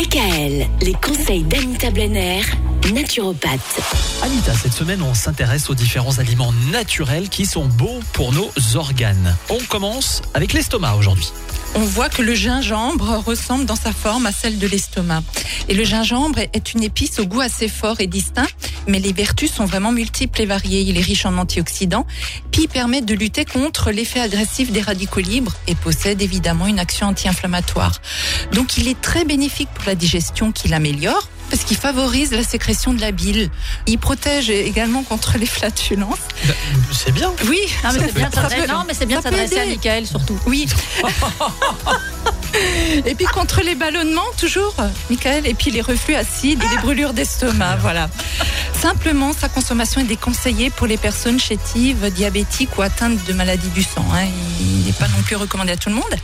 DKL, les conseils d'Anita Blenner, naturopathe. Anita, cette semaine, on s'intéresse aux différents aliments naturels qui sont bons pour nos organes. On commence avec l'estomac aujourd'hui. On voit que le gingembre ressemble dans sa forme à celle de l'estomac. Et le gingembre est une épice au goût assez fort et distinct, mais les vertus sont vraiment multiples et variées. Il est riche en antioxydants, puis permet de lutter contre l'effet agressif des radicaux libres et possède évidemment une action anti-inflammatoire. Donc il est très bénéfique pour la digestion qu'il améliore parce qu'il favorise la sécrétion de la bile. Il protège également contre les flatulences. Bah, C'est bien. Oui, Non, mais c'est bien de Ça s'adresser- peut- non, mais c'est bien de s'adresser à. Michael surtout. Oui. et puis contre les ballonnements, toujours, Michael, et puis les reflux acides et les brûlures d'estomac, voilà. Simplement, sa consommation est déconseillée pour les personnes chétives, diabétiques ou atteintes de maladies du sang. hein. Il n'est pas non plus recommandé à tout le monde.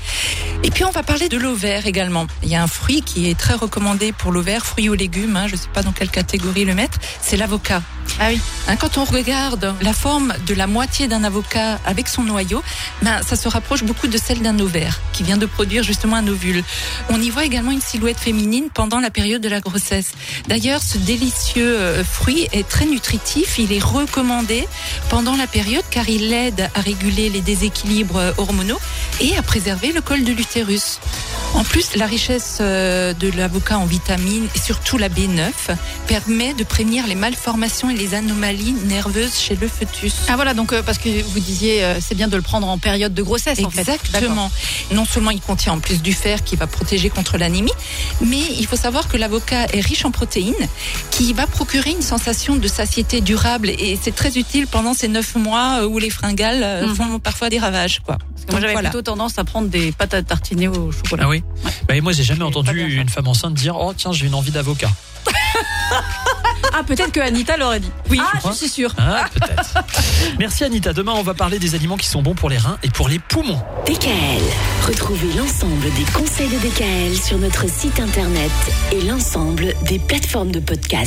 Et puis, on va parler de l'ovaire également. Il y a un fruit qui est très recommandé pour l'ovaire, fruit ou légumes, hein, je ne sais pas dans quelle catégorie le mettre, c'est l'avocat. Ah oui. Hein, quand on regarde la forme de la moitié d'un avocat avec son noyau, ben, ça se rapproche beaucoup de celle d'un ovaire qui vient de produire justement un ovule. On y voit également une silhouette féminine pendant la période de la grossesse. D'ailleurs, ce délicieux euh, fruit est très nutritif. Il est recommandé pendant la période car il aide à réguler les déséquilibres hormonaux et à préserver le col de l'utérus. En plus, la richesse euh, de l'avocat en vitamines et surtout la B9 permet de prévenir les malformations et les anomalies nerveuses chez le fœtus. Ah voilà, donc euh, parce que vous disiez euh, c'est bien de le prendre en période de grossesse en fait. Exactement. Non seulement il contient en plus du fer qui va protéger contre l'anémie, mais il faut savoir que l'avocat est riche en protéines qui va procurer une sensation de satiété durable et c'est très utile pendant ces neuf mois où les fringales Mhm. font parfois des ravages. Quoi. Moi j'avais voilà. plutôt tendance à prendre des pâtes à tartiner au chocolat. Ah oui bah, et Moi, j'ai jamais entendu une femme enceinte dire Oh, tiens, j'ai une envie d'avocat. Ah peut-être que Anita l'aurait dit. Oui. Ah je suis sûre. Ah, peut-être. Merci, Anita. Demain, on va parler des aliments qui sont bons pour les reins et pour les poumons. DKL, retrouvez l'ensemble des conseils de DKL sur notre site internet et l'ensemble des plateformes de podcast.